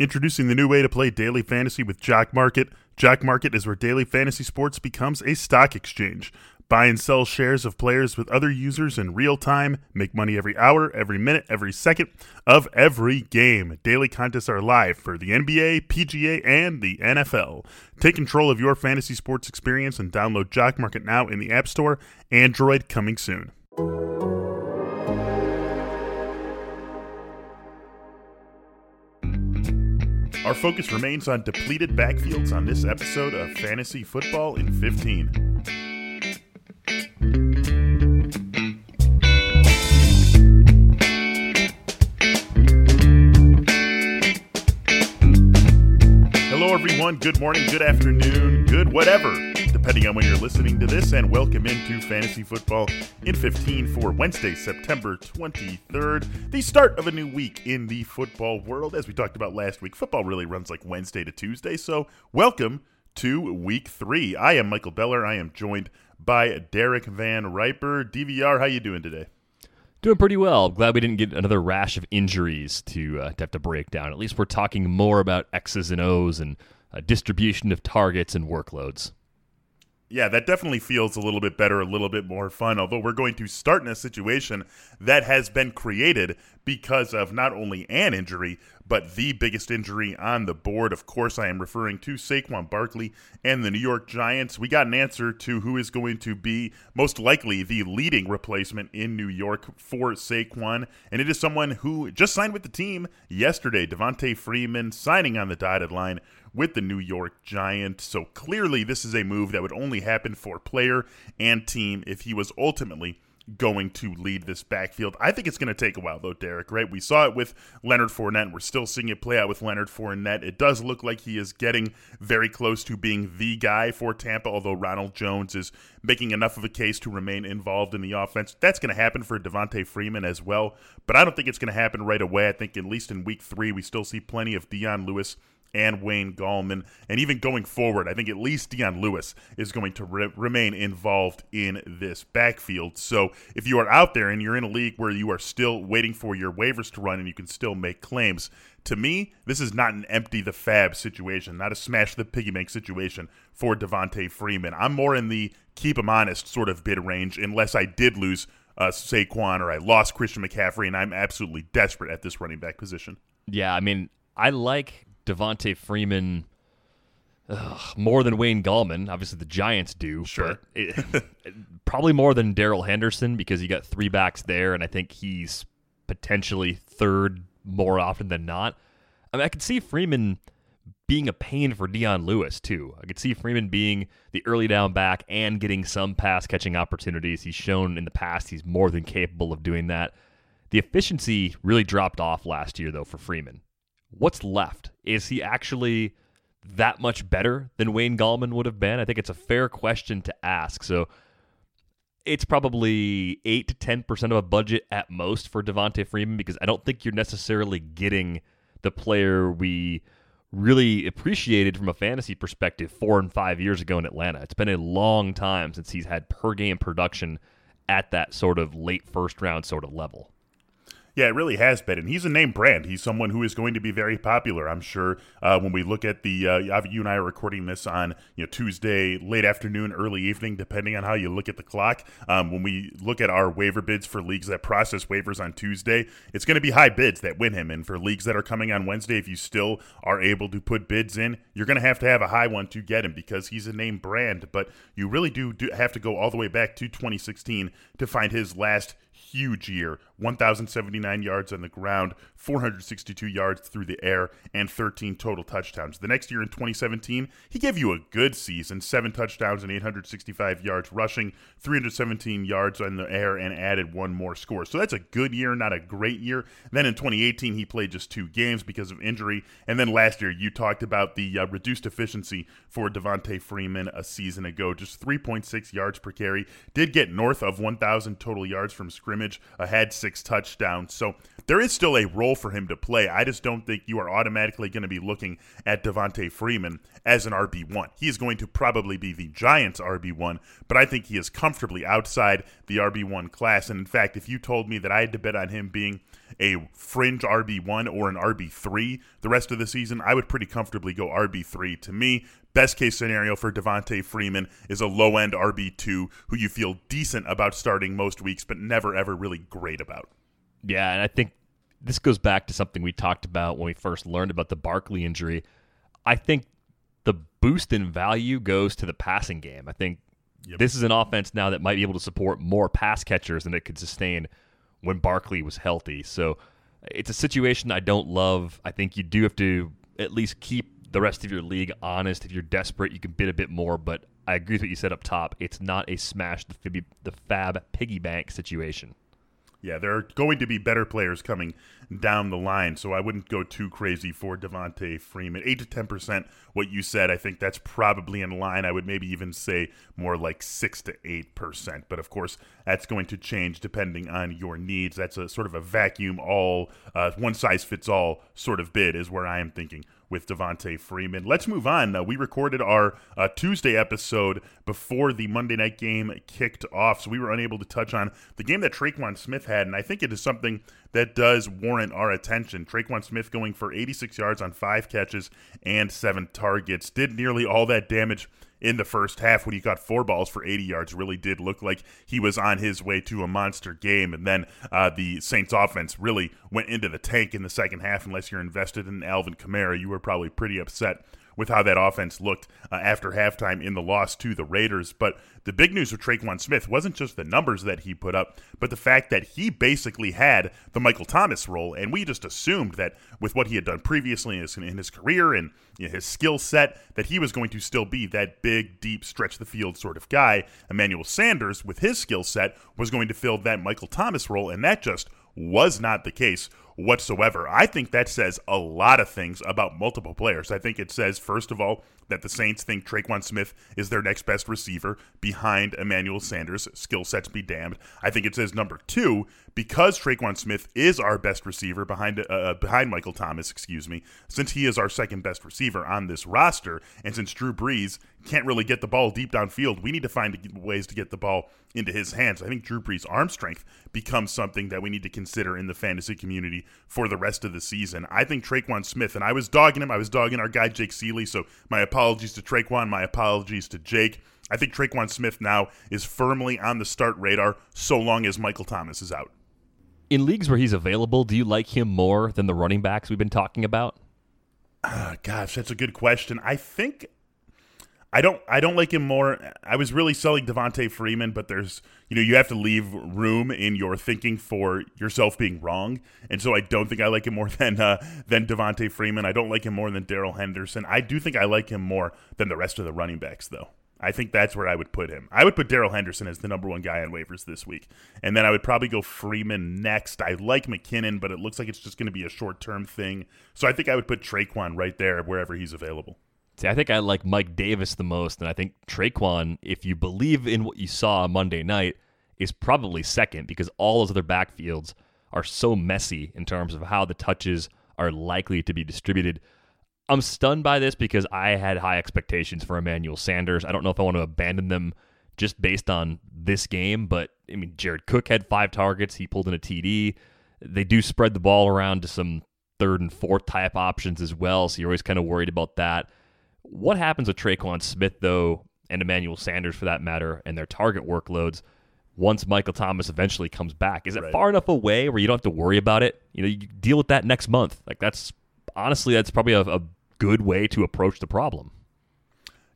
Introducing the new way to play daily fantasy with Jock Market. Jock Market is where daily fantasy sports becomes a stock exchange. Buy and sell shares of players with other users in real time. Make money every hour, every minute, every second of every game. Daily contests are live for the NBA, PGA, and the NFL. Take control of your fantasy sports experience and download Jock Market now in the App Store. Android coming soon. Our focus remains on depleted backfields on this episode of Fantasy Football in 15. Hello, everyone. Good morning, good afternoon, good whatever, depending on when you're listening to this, and welcome into Fantasy Football in 15 for Wednesday, September 23rd, the start of a new week in the football world. As we talked about last week, football really runs like Wednesday to Tuesday, so welcome to week three. I am Michael Beller. I am joined by Derek Van Riper. DVR, how you doing today? Doing pretty well. Glad we didn't get another rash of injuries to, uh, to have to break down. At least we're talking more about X's and O's and uh, distribution of targets and workloads. Yeah, that definitely feels a little bit better, a little bit more fun. Although we're going to start in a situation that has been created because of not only an injury, but the biggest injury on the board. Of course, I am referring to Saquon Barkley and the New York Giants. We got an answer to who is going to be most likely the leading replacement in New York for Saquon, and it is someone who just signed with the team yesterday. Devonta Freeman signing on the dotted line with the New York Giant. So clearly, this is a move that would only happen for player and team if he was ultimately going to lead this backfield. I think it's going to take a while, though, Derek, right? We saw it with Leonard Fournette, and we're still seeing it play out with Leonard Fournette. It does look like he is getting very close to being the guy for Tampa, although Ronald Jones is making enough of a case to remain involved in the offense. That's going to happen for Devonta Freeman as well, but I don't think it's going to happen right away. I think at least in week three, we still see plenty of Dion Lewis and Wayne Gallman. And even going forward, I think at least Dion Lewis is going to re- remain involved in this backfield. So if you are out there and you're in a league where you are still waiting for your waivers to run and you can still make claims, to me, this is not an empty the FAAB situation, not a smash the piggy bank situation for Devonta Freeman. I'm more in the keep him honest sort of bid range, unless I did lose uh, Saquon or I lost Christian McCaffrey, and I'm absolutely desperate at this running back position. Yeah, I mean, I like Devonta Freeman ugh, more than Wayne Gallman. Obviously, the Giants do. Sure. It, probably more than Darrell Henderson because you got three backs there, and I think he's potentially third more often than not. I mean, I could see Freeman being a pain for Dion Lewis too. I could see Freeman being the early down back and getting some pass catching opportunities. He's shown in the past he's more than capable of doing that. The efficiency really dropped off last year though for Freeman. What's left? Is he actually that much better than Wayne Gallman would have been? I think it's a fair question to ask. So it's probably 8 to 10% of a budget at most for Devonta Freeman because I don't think you're necessarily getting the player we really appreciated from a fantasy perspective four and five years ago in Atlanta. It's been a long time since he's had per game production at that sort of late first round sort of level. Yeah, it really has been, and he's a name brand. He's someone who is going to be very popular, I'm sure. Uh, when we look at the, uh, you and I are recording this on you know Tuesday late afternoon, early evening, depending on how you look at the clock. Um, when we look at our waiver bids for leagues that process waivers on Tuesday, it's going to be high bids that win him. And for leagues that are coming on Wednesday, if you still are able to put bids in, you're going to have to have a high one to get him because he's a name brand. But you really do, do have to go all the way back to 2016 to find his last huge year 1,079 yards on the ground, 462 yards through the air, and 13 total touchdowns. The next year in 2017, he gave you a good season seven touchdowns and 865 yards rushing, 317 yards on the air, and added one more score. So that's a good year, not a great year. Then in 2018, he played just two games because of injury. And then last year, you talked about the uh, reduced efficiency for Devonta Freeman a season ago, just 3.6 yards per carry. Did get north of 1,000 total yards from scrimmage, uh, had six touchdowns. So there is still a role for him to play. I just don't think you are automatically going to be looking at Devonta Freeman as an RB1. He is going to probably be the Giants' RB1, but I think he is comfortably outside the RB1 class. And in fact, if you told me that I had to bet on him being a fringe RB1 or an RB3 the rest of the season, I would pretty comfortably go RB3. To me, best case scenario for Devonta Freeman is a low end RB2 who you feel decent about starting most weeks, but never ever really great about. Yeah, and I think this goes back to something we talked about when we first learned about the Barkley injury. I think the boost in value goes to the passing game. I think yep. this is an offense now that might be able to support more pass catchers than it could sustain when Barkley was healthy. So it's a situation I don't love. I think you do have to at least keep the rest of your league honest. If you're desperate, you can bid a bit more, but I agree with what you said up top. It's not a smash the, fib- the FAAB piggy bank situation. Yeah, there are going to be better players coming down the line, so I wouldn't go too crazy for Devonta Freeman. Eight to ten percent, what you said, I think that's probably in line. I would maybe even say more like six to eight percent, but of course that's going to change depending on your needs. That's a sort of a vacuum, all uh, one size fits all sort of bid is where I am thinking with Devonta Freeman. Let's move on. Uh, we recorded our uh, Tuesday episode before the Monday night game kicked off, so we were unable to touch on the game that Tre'Quan Smith had, and I think it is something that does warrant our attention. Tre'Quan Smith going for 86 yards on five catches and seven targets, did nearly all that damage in the first half when he got four balls for 80 yards really did look like he was on his way to a monster game. And then uh, the Saints offense really went into the tank in the second half. Unless you're invested in Alvin Kamara, you were probably pretty upset with how that offense looked uh, after halftime in the loss to the Raiders. But the big news with Tre'Quan Smith wasn't just the numbers that he put up, but the fact that he basically had the Michael Thomas role. And we just assumed that with what he had done previously in his, in his career and you know, his skill set, that he was going to still be that big, deep, stretch the field sort of guy. Emmanuel Sanders, with his skill set, was going to fill that Michael Thomas role, and that just was not the case whatsoever. I think that says a lot of things about multiple players. I think it says, first of all, that the Saints think Tre'Quan Smith is their next best receiver behind Emmanuel Sanders. Skill sets be damned. I think it says number two because Tre'Quan Smith is our best receiver behind uh, uh, behind Michael Thomas. Excuse me, since he is our second best receiver on this roster, and since Drew Brees can't really get the ball deep downfield, we need to find ways to get the ball into his hands. I think Drew Brees' arm strength becomes something that we need to consider in the fantasy community for the rest of the season. I think Tre'Quan Smith, and I was dogging him. I was dogging our guy Jake Ciely, so my apologies to Tre'Quan. My apologies to Jake. I think Tre'Quan Smith now is firmly on the start radar so long as Michael Thomas is out. In leagues where he's available, do you like him more than the running backs we've been talking about? Uh, gosh, that's a good question. I think I don't I don't like him more. I was really selling Devonta Freeman, but there's you know you have to leave room in your thinking for yourself being wrong, and so I don't think I like him more than uh, than Devonta Freeman. I don't like him more than Darrell Henderson. I do think I like him more than the rest of the running backs, though. I think that's where I would put him. I would put Darrell Henderson as the number one guy on waivers this week, and then I would probably go Freeman next. I like McKinnon, but it looks like it's just going to be a short term thing, so I think I would put Tre'Quan right there wherever he's available. See, I think I like Mike Davis the most, and I think Tre'Quan, if you believe in what you saw Monday night, is probably second because all those other backfields are so messy in terms of how the touches are likely to be distributed. I'm stunned by this because I had high expectations for Emmanuel Sanders. I don't know if I want to abandon them just based on this game, but I mean, Jared Cook had five targets. He pulled in a TD. They do spread the ball around to some third and fourth type options as well, so you're always kind of worried about that. What happens with Tre'Quan Smith, though, and Emmanuel Sanders for that matter, and their target workloads once Michael Thomas eventually comes back? Is it right. far enough away where you don't have to worry about it? You know, you deal with that next month. Like that's honestly, that's probably a, a good way to approach the problem.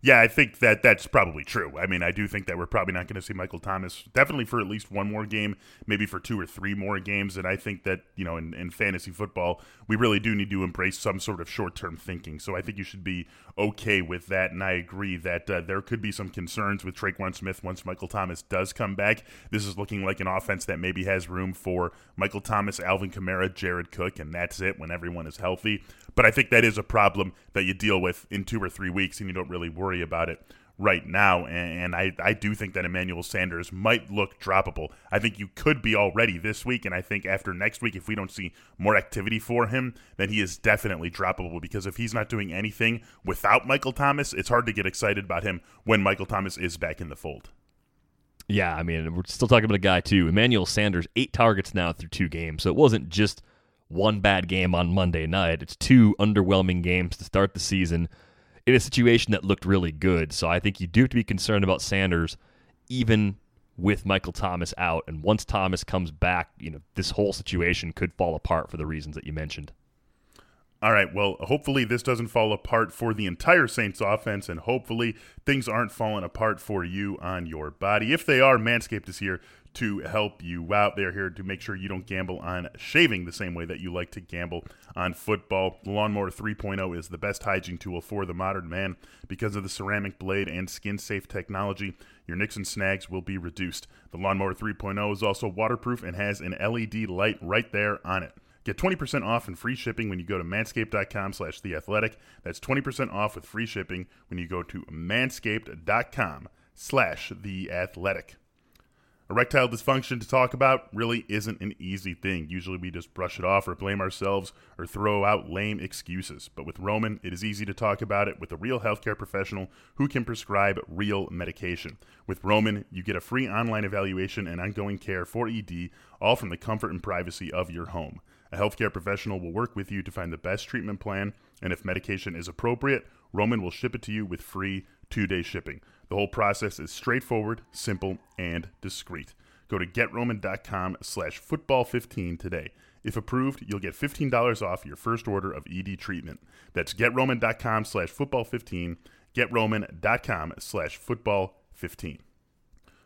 Yeah, I think that that's probably true. I mean, I do think that we're probably not going to see Michael Thomas definitely for at least one more game, maybe for two or three more games. And I think that, you know, in, in fantasy football, we really do need to embrace some sort of short term thinking. So I think you should be okay with that. And I agree that uh, there could be some concerns with Tre'Quan Smith once Michael Thomas does come back. This is looking like an offense that maybe has room for Michael Thomas, Alvin Kamara, Jared Cook, and that's it when everyone is healthy. But I think that is a problem that you deal with in two or three weeks and you don't really worry about it right now. And I, I do think that Emmanuel Sanders might look droppable. I think you could be already this week. And I think after next week, if we don't see more activity for him, then he is definitely droppable because if he's not doing anything without Michael Thomas, it's hard to get excited about him when Michael Thomas is back in the fold. Yeah, I mean, we're still talking about a guy, too. Emmanuel Sanders, eight targets now through two games. So it wasn't just one bad game on Monday night, it's two underwhelming games to start the season in a situation that looked really good. So I think you do have to be concerned about Sanders, even with Michael Thomas out. And once Thomas comes back, you know, this whole situation could fall apart for the reasons that you mentioned. All right. Well, hopefully this doesn't fall apart for the entire Saints offense, and hopefully things aren't falling apart for you on your body. If they are, Manscaped is here to help you out. They're here to make sure you don't gamble on shaving the same way that you like to gamble on football. The Lawnmower 3.0 is the best hygiene tool for the modern man because of the ceramic blade and skin safe technology. Your nicks and snags will be reduced. The Lawnmower 3.0 is also waterproof and has an LED light right there on it. Get 20% off and free shipping when you go to manscaped.com slash theathletic. That's 20% off with free shipping when you go to manscaped.com slash theathletic. Erectile dysfunction to talk about really isn't an easy thing. Usually we just brush it off or blame ourselves or throw out lame excuses. But with Roman, it is easy to talk about it with a real healthcare professional who can prescribe real medication. With Roman, you get a free online evaluation and ongoing care for ED, all from the comfort and privacy of your home. A healthcare professional will work with you to find the best treatment plan, and if medication is appropriate, Roman will ship it to you with free two day shipping. The whole process is straightforward, simple, and discreet. Go to getroman.com slash football15 today. If approved, you'll get $15 off your first order of ED treatment. That's getroman.com slash football15, getroman.com slash football15.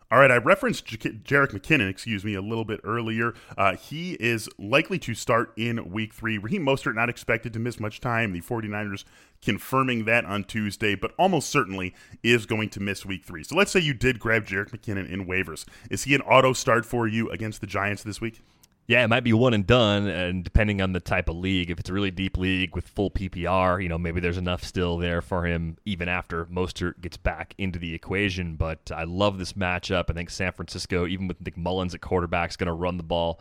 All right, I referenced J- Jerick McKinnon, excuse me, a little bit earlier. Uh, he is likely to start in week three. Raheem Mostert not expected to miss much time. The 49ers confirming that on Tuesday, but almost certainly is going to miss week three. So let's say you did grab Jerick McKinnon in waivers. Is he an auto start for you against the Giants this week? Yeah, it might be one and done, and depending on the type of league, if it's a really deep league with full PPR, you know, maybe there's enough still there for him even after Mostert gets back into the equation. But I love this matchup. I think San Francisco, even with Nick Mullens at quarterback, is going to run the ball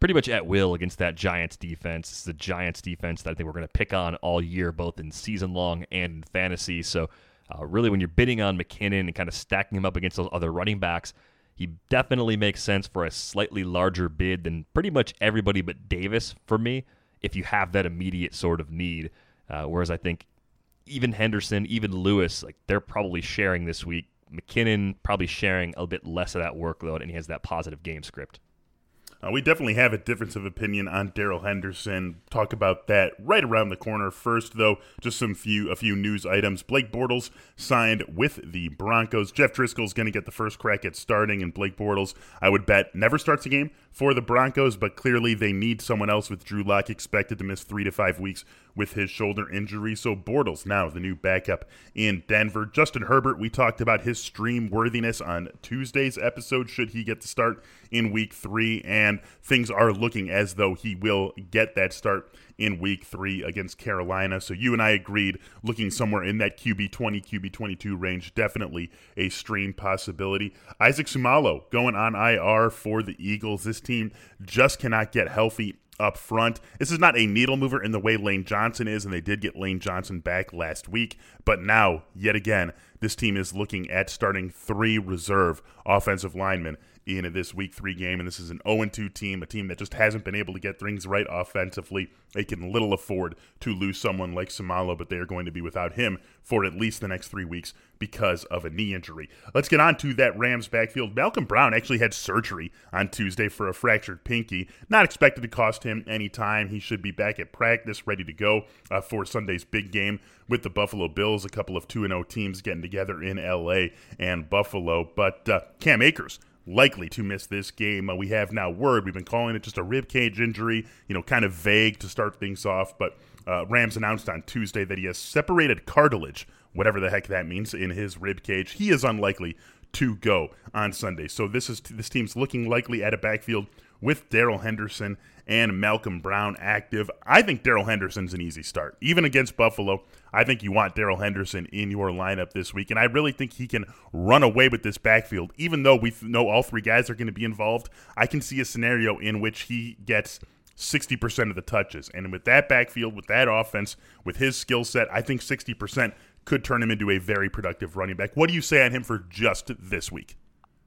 pretty much at will against that Giants defense. It's the Giants defense that I think we're going to pick on all year, both in season long and in fantasy. So, uh, really, when you're bidding on McKinnon and kind of stacking him up against those other running backs, he definitely makes sense for a slightly larger bid than pretty much everybody but Davis for me if you have that immediate sort of need. Uh, whereas I think even Henderson, even Lewis, like they're probably sharing this week. McKinnon probably sharing a bit less of that workload, and he has that positive game script. Uh, we definitely have a difference of opinion on Darrell Henderson. Talk about that right around the corner. First, though, just some few a few news items. Blake Bortles signed with the Broncos. Jeff Driskel's going to get the first crack at starting, and Blake Bortles, I would bet, never starts a game for the Broncos, but clearly they need someone else with Drew Lock expected to miss three to five weeks with his shoulder injury. So Bortles now the new backup in Denver. Justin Herbert, we talked about his stream worthiness on Tuesday's episode. Should he get the start in week three? And things are looking as though he will get that start in week three against Carolina. So you and I agreed looking somewhere in that QB 20, QB 22 range, definitely a stream possibility. Isaac Seumalo going on IR for the Eagles. This team just cannot get healthy up front. This is not a needle mover in the way Lane Johnson is, and they did get Lane Johnson back last week. But now, yet again, this team is looking at starting three reserve offensive linemen in this week three game. And this is an 0 2 team, a team that just hasn't been able to get things right offensively. They can little afford to lose someone like Seumalo, but they are going to be without him for at least the next three weeks because of a knee injury. Let's get on to that Rams backfield. Malcolm Brown actually had surgery on Tuesday for a fractured pinky. Not expected to cost him any time. He should be back at practice, ready to go uh, for Sunday's big game with the Buffalo Bills. A couple of 2 0 teams getting together in LA and Buffalo. But uh, Cam Akers likely to miss this game. Uh, we have now word. We've been calling it just a rib cage injury, you know, kind of vague to start things off. But uh, Rams announced on Tuesday that he has separated cartilage, whatever the heck that means, in his rib cage. He is unlikely to go on Sunday. So this is this team's looking likely at a backfield with Darrell Henderson and Malcolm Brown active. I think Darrell Henderson's an easy start. Even against Buffalo, I think you want Darrell Henderson in your lineup this week. And I really think he can run away with this backfield. Even though we know all three guys are going to be involved, I can see a scenario in which he gets 60% of the touches. And with that backfield, with that offense, with his skill set, I think 60% could turn him into a very productive running back. What do you say on him for just this week?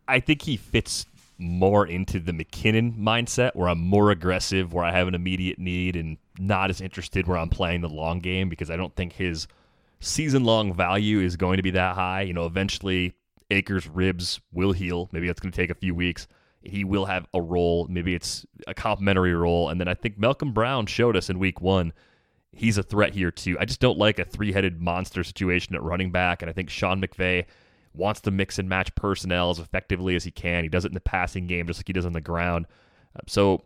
I think he fits more into the McKinnon mindset where I'm more aggressive, where I have an immediate need and not as interested where I'm playing the long game because I don't think his season long value is going to be that high. You know, eventually Akers' ribs will heal. Maybe that's going to take a few weeks. He will have a role. Maybe it's a complementary role. And then I think Malcolm Brown showed us in week one he's a threat here too. I just don't like a three headed monster situation at running back. And I think Sean McVay wants to mix and match personnel as effectively as he can. He does it in the passing game just like he does on the ground. Uh, so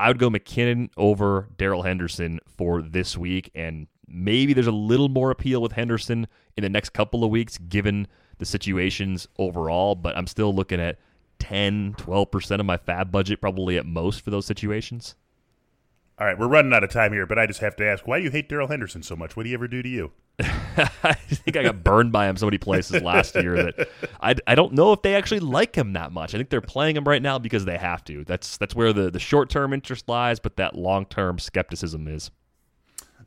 I would go McKinnon over Darrell Henderson for this week. And maybe there's a little more appeal with Henderson in the next couple of weeks given the situations overall. But I'm still looking at 10, 12% of my FAAB budget probably at most for those situations. All right, we're running out of time here, but I just have to ask, why do you hate Darrell Henderson so much? What did he ever do to you? I think I got burned by him so many places last year that I, I don't know if they actually like him that much. I think they're playing him right now because they have to. That's that's where the, the short term interest lies, but that long term skepticism is.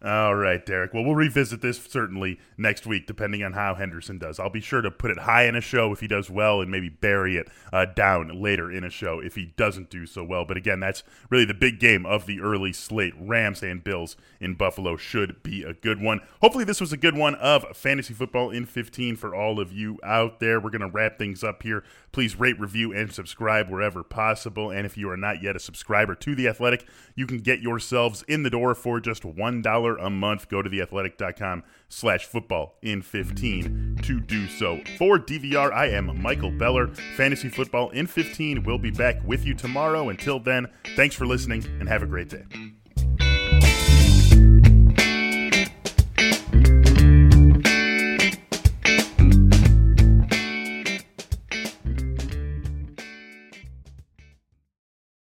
All right, Derek. Well, we'll revisit this certainly next week, depending on how Henderson does. I'll be sure to put it high in a show if he does well, and maybe bury it uh, down later in a show if he doesn't do so well. But again, that's really the big game of the early slate. Rams and Bills in Buffalo should be a good one. Hopefully, this was a good one of fantasy football in 15 for all of you out there. We're going to wrap things up here. Please rate, review, and subscribe wherever possible. And if you are not yet a subscriber to The Athletic, you can get yourselves in the door for just $1 a month. Go to theathletic.com slash football in 15 to do so. For DVR, I am Michael Beller. Fantasy Football in 15 will be back with you tomorrow. Until then, thanks for listening and have a great day.